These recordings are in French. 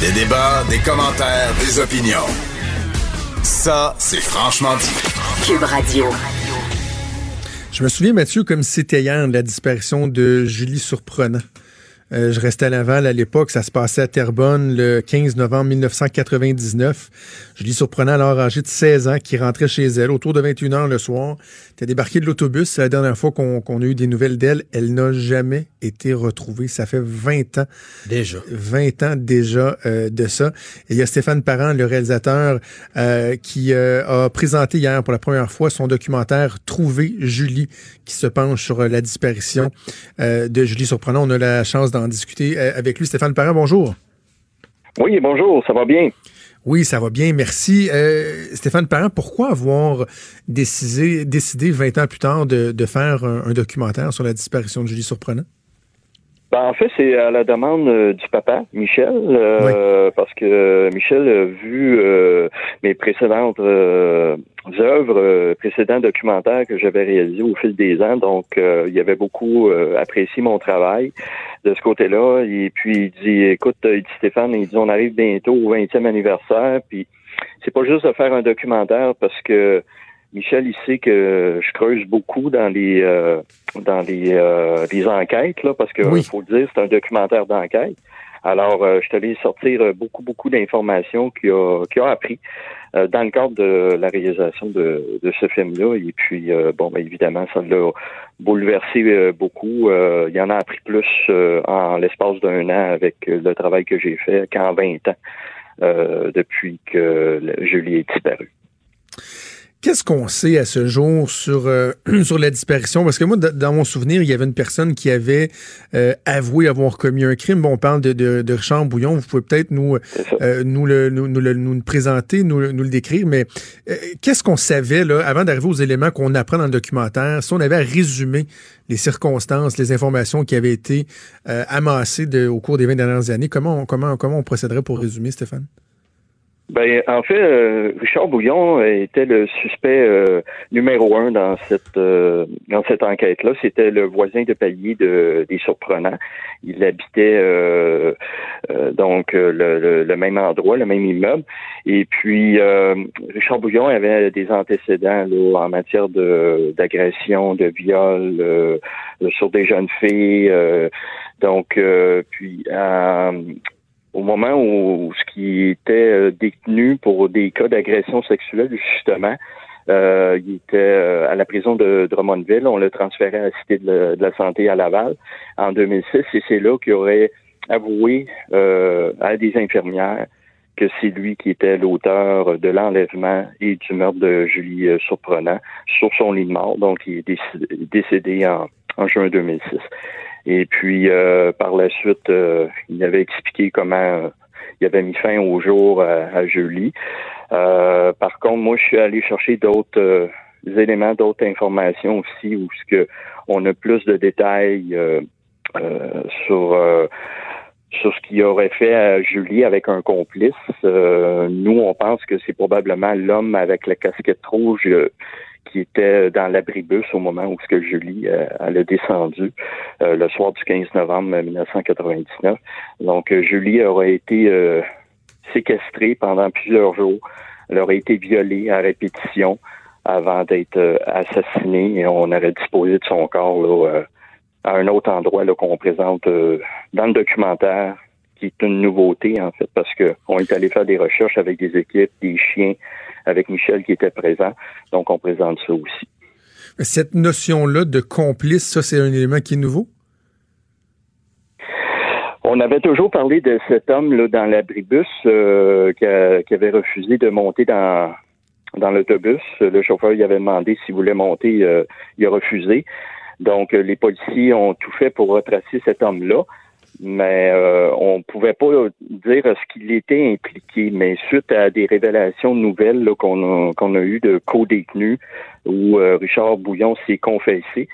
Des débats, des commentaires, des opinions. Ça, c'est franchement dit. Cube Radio. Je me souviens, Mathieu, comme c'était hier, de la disparition de Julie Surprenant. Euh, je restais à Laval à l'époque. Ça se passait à Terrebonne le 15 novembre 1999. Julie Surprenant, alors âgée de 16 ans, qui rentrait chez elle autour de 21 h le soir. Elle débarquée de l'autobus. C'est la dernière fois qu'on a eu des nouvelles d'elle. Elle n'a jamais été retrouvée. Ça fait 20 ans. Déjà. 20 ans déjà euh, de ça. Et il y a Stéphane Parent, le réalisateur, euh, qui a présenté hier pour la première fois son documentaire Trouver Julie, qui se penche sur la disparition de Julie Surprenant. On a la chance d'en discuter avec lui. Stéphane Parent, bonjour. Oui, bonjour, ça va bien? Oui, ça va bien, merci. Euh, Stéphane Parent, pourquoi avoir décidé, décidé 20 ans plus tard de, de faire un, un, documentaire sur la disparition de Julie Surprenant? Ben, en fait, c'est à la demande euh, du papa, Michel, euh, parce que Michel a vu euh, mes précédentes euh, œuvres, précédents documentaires que j'avais réalisés au fil des ans. Donc, il avait beaucoup apprécié mon travail de ce côté-là. Et puis, il dit, écoute, il dit Stéphane, il dit, on arrive bientôt au 20e anniversaire, puis c'est pas juste de faire un documentaire parce que Michel, il sait que je creuse beaucoup dans les euh, dans les, euh, les enquêtes, là, parce que Oui. faut le dire, c'est un documentaire d'enquête. Alors, euh, je suis allé sortir beaucoup, beaucoup d'informations qu'il a, qu'il a appris euh, dans le cadre de la réalisation de, de ce film-là. Et puis, euh, bon, ben, évidemment, ça l'a bouleversé euh, beaucoup. Euh, il y en a appris plus euh, en l'espace d'un an avec euh, le travail que j'ai fait qu'en 20 ans euh, depuis que Julie est disparue. Qu'est-ce qu'on sait à ce jour sur, euh, sur la disparition? Parce que moi, dans mon souvenir, il y avait une personne qui avait euh, avoué avoir commis un crime. Bon, on parle de, de, de Richard Bouillon. Vous pouvez peut-être nous, euh, nous, le, nous, nous le, nous le présenter, nous, le- nous le décrire. Mais euh, qu'est-ce qu'on savait là, avant d'arriver aux éléments qu'on apprend dans le documentaire? Si on avait à résumer les circonstances, les informations qui avaient été euh, amassées de- au cours des 20 dernières années, comment on, comment, comment on procéderait pour résumer, Stéphane? Ben, en fait, euh, Richard Bouillon était le suspect euh, numéro un dans cette euh, dans cette enquête-là. C'était le voisin de palier de, des surprenants. Il habitait euh, euh, donc euh, le, le- le même endroit, le même immeuble. Et puis Richard Bouillon avait des antécédents là, en matière de d'agression, de viol sur des jeunes filles. donc, puis au moment où ce qui était euh, détenu pour des cas d'agression sexuelle, justement, euh, il était euh, à la prison de Drummondville. On l'a transféré à la Cité de la, Santé à Laval en 2006 et c'est là qu'il aurait avoué euh, à des infirmières que c'est lui qui était l'auteur de l'enlèvement et du meurtre de Julie euh, Surprenant sur son lit de mort. Donc, il est décédé en, en juin 2006. Et puis, euh, par la suite, euh, il avait expliqué comment euh, il avait mis fin au jour à, à Julie. Par contre, moi, je suis allé chercher d'autres éléments, d'autres informations aussi, où ce que on a plus de détails sur sur ce qu'il aurait fait à Julie avec un complice. Euh, nous, on pense que c'est probablement l'homme avec la casquette rouge euh, qui était dans l'abribus au moment où ce que Julie euh, elle a descendu euh, le soir du 15 novembre 1999. Donc, euh, Julie aurait été euh, séquestrée pendant plusieurs jours. Elle aurait été violée à répétition avant d'être euh, assassinée et on aurait disposé de son corps là, euh, à un autre endroit qu'on présente dans le documentaire, qui est une nouveauté en fait, parce que on est allé faire des recherches avec des équipes, des chiens, avec Michel qui était présent. Donc, on présente ça aussi. Cette notion-là de complice, ça, c'est un élément qui est nouveau? On avait toujours parlé de cet homme là dans l'abribus euh, qui, a- qui avait refusé de monter dans dans l'autobus. Le chauffeur il avait demandé s'il voulait monter, euh, il a refusé. Donc euh, les policiers ont tout fait pour retracer cet homme-là. Mais euh, on pouvait pas dire ce qu'il était impliqué. Mais suite à des révélations nouvelles qu'on a, qu'on a eues de co-détenus où euh, Richard Bouillon s'est confessé,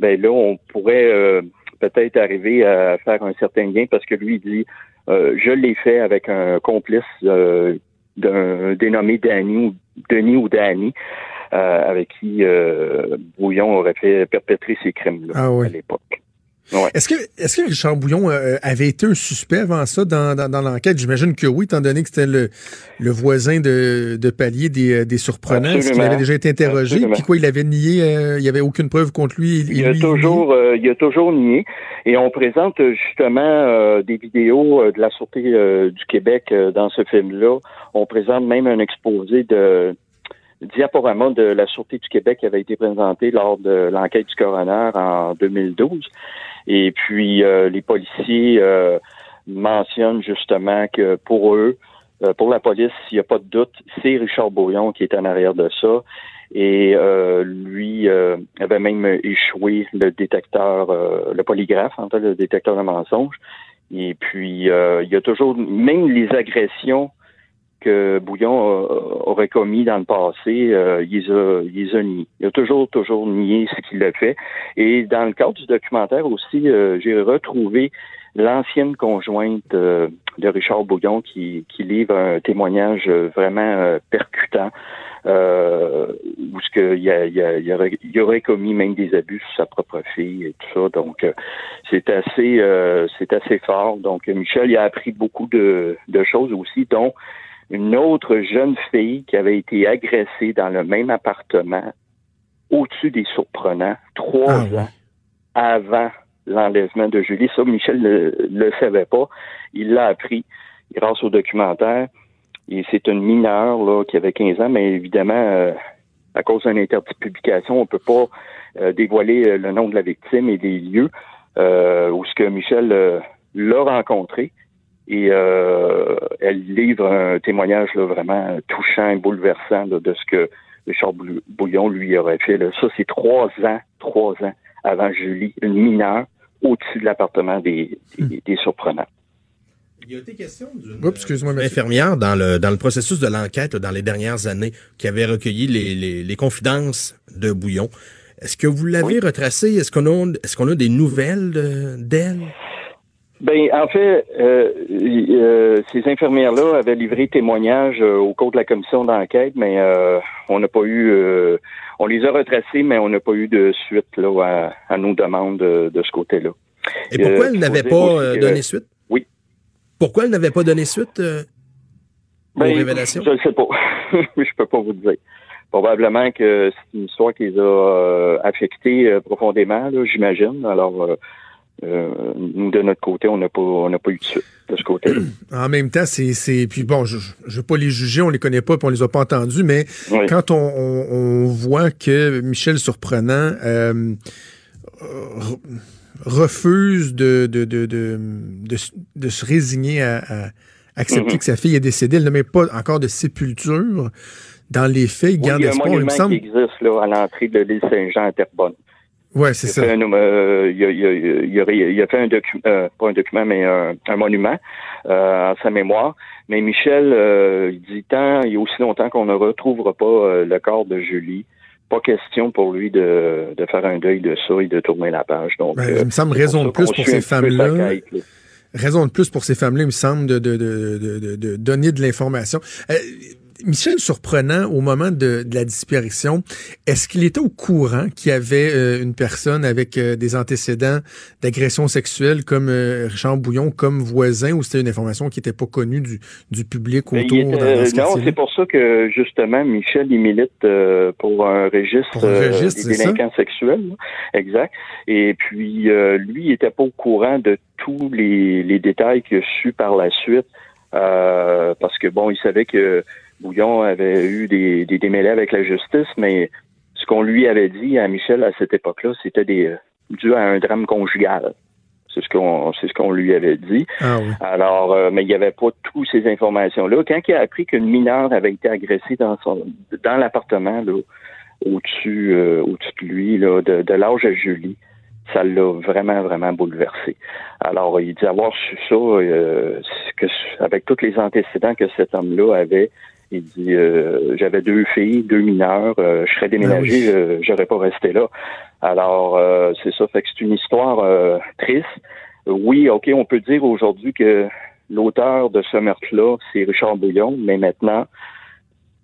ben là, on pourrait euh, peut-être arriver à faire un certain lien parce que lui il dit je l'ai fait avec un complice d'un dénommé Danny ou Denis ou Danny. avec qui Bouillon aurait fait perpétrer ses crimes là, ah à l'époque. Est-ce que, est-ce que Richard Bouillon euh, avait été un suspect avant ça dans, dans, l'enquête? J'imagine que oui, étant donné que c'était le, le voisin de, de palier des, euh, des surprenants. Est-ce qu'il avait déjà été interrogé? Puis quoi, il avait nié, euh, il n'y avait aucune preuve contre lui? Il, a toujours, il a toujours nié. Et on présente justement des vidéos de la Sûreté du Québec dans ce film-là. On présente même un exposé de diaporama de la Sûreté du Québec qui avait été présenté lors de l'enquête du coroner en 2012. Et puis, euh, les policiers euh, mentionnent justement que pour eux, euh, pour la police, il n'y a pas de doute, c'est Richard Bouillon qui est en arrière de ça. Et lui avait même échoué le détecteur, le polygraphe, en fait, le détecteur de mensonges. Et puis, il y a toujours, même les agressions que Bouillon aurait commis dans le passé, euh, il, a, il, a, nié. Il a toujours, toujours nié ce qu'il a fait. Et dans le cadre du documentaire aussi, euh, j'ai retrouvé l'ancienne conjointe euh, de Richard Bouillon qui, qui, livre un témoignage vraiment percutant. où ce que il, a, il, aurait, aurait, commis même des abus sur sa propre fille et tout ça. Donc c'est assez c'est assez fort. Donc Michel il a appris beaucoup de, de choses aussi, dont une autre jeune fille qui avait été agressée dans le même appartement au-dessus des surprenants trois ah ans avant l'enlèvement de Julie. Ça, Michel ne le, savait pas. Il l'a appris grâce au documentaire. Et c'est une mineure là, qui avait 15 ans, mais évidemment, euh, à cause d'un interdit de publication, on ne peut pas euh, dévoiler euh, le nom de la victime et des lieux où ce que Michel l'a rencontré. Et euh, elle livre un témoignage là, vraiment touchant et bouleversant de ce que Richard Bouillon lui aurait fait. Là. Ça, c'est trois ans, trois ans avant Julie, une mineure au-dessus de l'appartement des, des, hmm. surprenants. Il y a été question d'une infirmière dans le, dans le processus de l'enquête dans les dernières années qui avait recueilli les, les, les confidences de Bouillon. Est-ce que vous l'avez retracé? Est-ce qu'on a, est-ce qu'on a des nouvelles d'elle? Ben, en fait, euh, euh, ces infirmières-là avaient livré témoignage euh, au cours de la commission d'enquête, mais on n'a pas eu, on les a retracés, mais on n'a pas eu de suite là à, nos demandes de, ce côté-là. Et pourquoi elle n'avait pas donné suite? Oui. Pourquoi elle n'avait pas donné suite aux ben, révélations? Je ne sais pas. je peux pas vous dire. Probablement que c'est une histoire qui les a affectés profondément, j'imagine. Alors euh, nous, de notre côté, on n'a pas, on pas eu de suite de ce côté-là. En même temps, c'est, puis bon, je, je veux pas les juger, on les connaît pas, puis on les a pas entendus, mais quand on, on, voit que Michel Surprenant euh, refuse de de, de, de, de, se résigner à, accepter mm-hmm. que sa fille est décédée, elle ne met pas encore de sépulture. Dans les faits, il garde espoir. Il y a un monument qui existe là, à l'entrée de l'île Saint-Jean à Terrebonne. Ouais, c'est ça. Euh, il, a, il, a, fait un document, euh, pas un document, mais un, monument euh, en sa mémoire. Mais Michel, il dit tant, il y a aussi longtemps qu'on ne retrouvera pas le corps de Julie. Pas question pour lui de, de faire un deuil de ça et de tourner la page. Donc, ben, il me semble raison de plus pour ces femmes-là. Raison de plus pour ces femmes-là, il me semble, de, de, de, de donner de l'information. Michel Surprenant, au moment de, la disparition, est-ce qu'il était au courant qu'il y avait euh, une personne avec euh, des antécédents d'agression sexuelle comme euh, Richard Bouillon, comme voisin, ou c'était une information qui n'était pas connue du, du public ben, autour dans, Non, c'est pour ça que justement Michel il milite pour un registre, des délinquants sexuels, exact. Et puis lui, il n'était pas au courant de tous les, les détails qu'il a su par la suite. parce que bon, il savait que Bouillon avait eu des, des démêlés avec la justice, mais ce qu'on lui avait dit à Michel à cette époque-là, c'était des euh, dû à un drame conjugal. C'est ce qu'on c'est ce qu'on lui avait dit. Ah Alors, euh, mais il n'y avait pas toutes ces informations-là. Quand il a appris qu'une mineure avait été agressée dans son dans l'appartement au-dessus euh, au-dessus de lui, là, de, de l'âge à Julie, ça l'a vraiment, vraiment bouleversé. Alors, il dit avoir su ça, euh, que, avec tous les antécédents que cet homme-là avait, il dit euh, j'avais deux filles, deux mineurs, euh, je serais déménagé, ben j'aurais pas resté là. Alors, c'est ça, fait que c'est une histoire triste. Oui, OK, on peut dire aujourd'hui que l'auteur de ce meurtre-là, c'est Richard Bouillon, mais maintenant,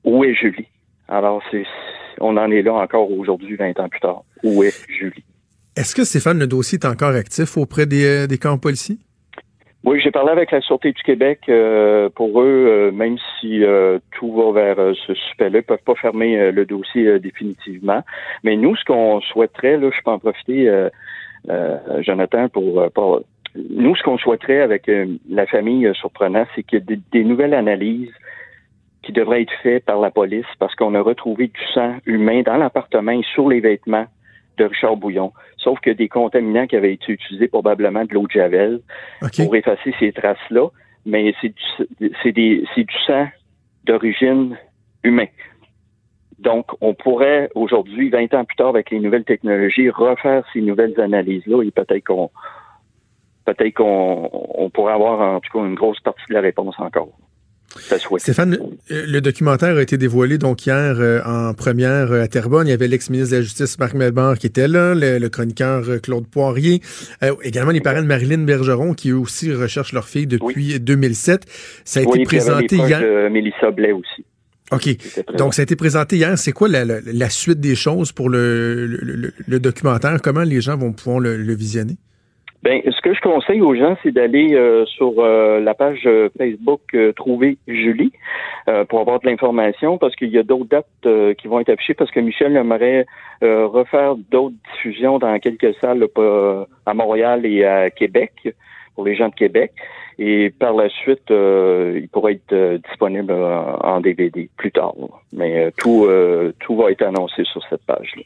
où est Julie? Alors, c'est on en est là encore aujourd'hui, 20 ans plus tard. Où est Julie? Est-ce que Stéphane, le dossier est encore actif auprès des, euh, des camps policiers? Oui, j'ai parlé avec la Sûreté du Québec. Euh, pour eux, euh, même si tout va vers ce suspect-là, ils peuvent pas fermer le dossier définitivement. Mais nous, ce qu'on souhaiterait, là, je peux en profiter, Jonathan, pour, pour, nous, ce qu'on souhaiterait avec la famille surprenant, c'est qu'il y ait des, nouvelles analyses qui devraient être faites par la police parce qu'on a retrouvé du sang humain dans l'appartement et sur les vêtements de Richard Bouillon, sauf que des contaminants qui avaient été utilisés, probablement de l'eau de Javel, pour effacer ces traces-là, mais c'est du, du sang d'origine humaine. Donc, on pourrait aujourd'hui, 20 ans plus tard, avec les nouvelles technologies, refaire ces nouvelles analyses-là et peut-être qu'on peut-être qu'on pourrait avoir en tout cas une grosse partie de la réponse encore. Stéphane, le documentaire a été dévoilé donc hier euh, en première euh, à Terrebonne. Il y avait l'ex-ministre de la Justice Marc Melbar qui était là, le, chroniqueur euh, Claude Poirier, également les parents de Marilyn Bergeron qui eux aussi recherchent leur fille depuis 2007. Ça a été présenté hier. De Mélissa Blais aussi. OK. Donc, ça a été présenté hier. C'est quoi la, suite des choses pour le, documentaire? Comment les gens vont pouvoir le visionner? Ben, ce que je conseille aux gens, c'est d'aller euh, sur euh, la page euh, Facebook Trouver Julie pour avoir de l'information, parce qu'il y a d'autres dates qui vont être affichées, parce que Michel aimerait refaire d'autres diffusions dans quelques salles à Montréal et à Québec, pour les gens de Québec. Et par la suite, il pourrait être disponible en DVD plus tard. Mais tout, tout va être annoncé sur cette page-là.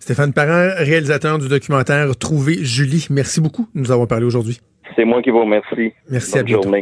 Stéphane Parent, réalisateur du documentaire Trouver Julie, merci beaucoup de nous avoir parlé aujourd'hui. C'est moi qui vous remercie. Merci à bientôt.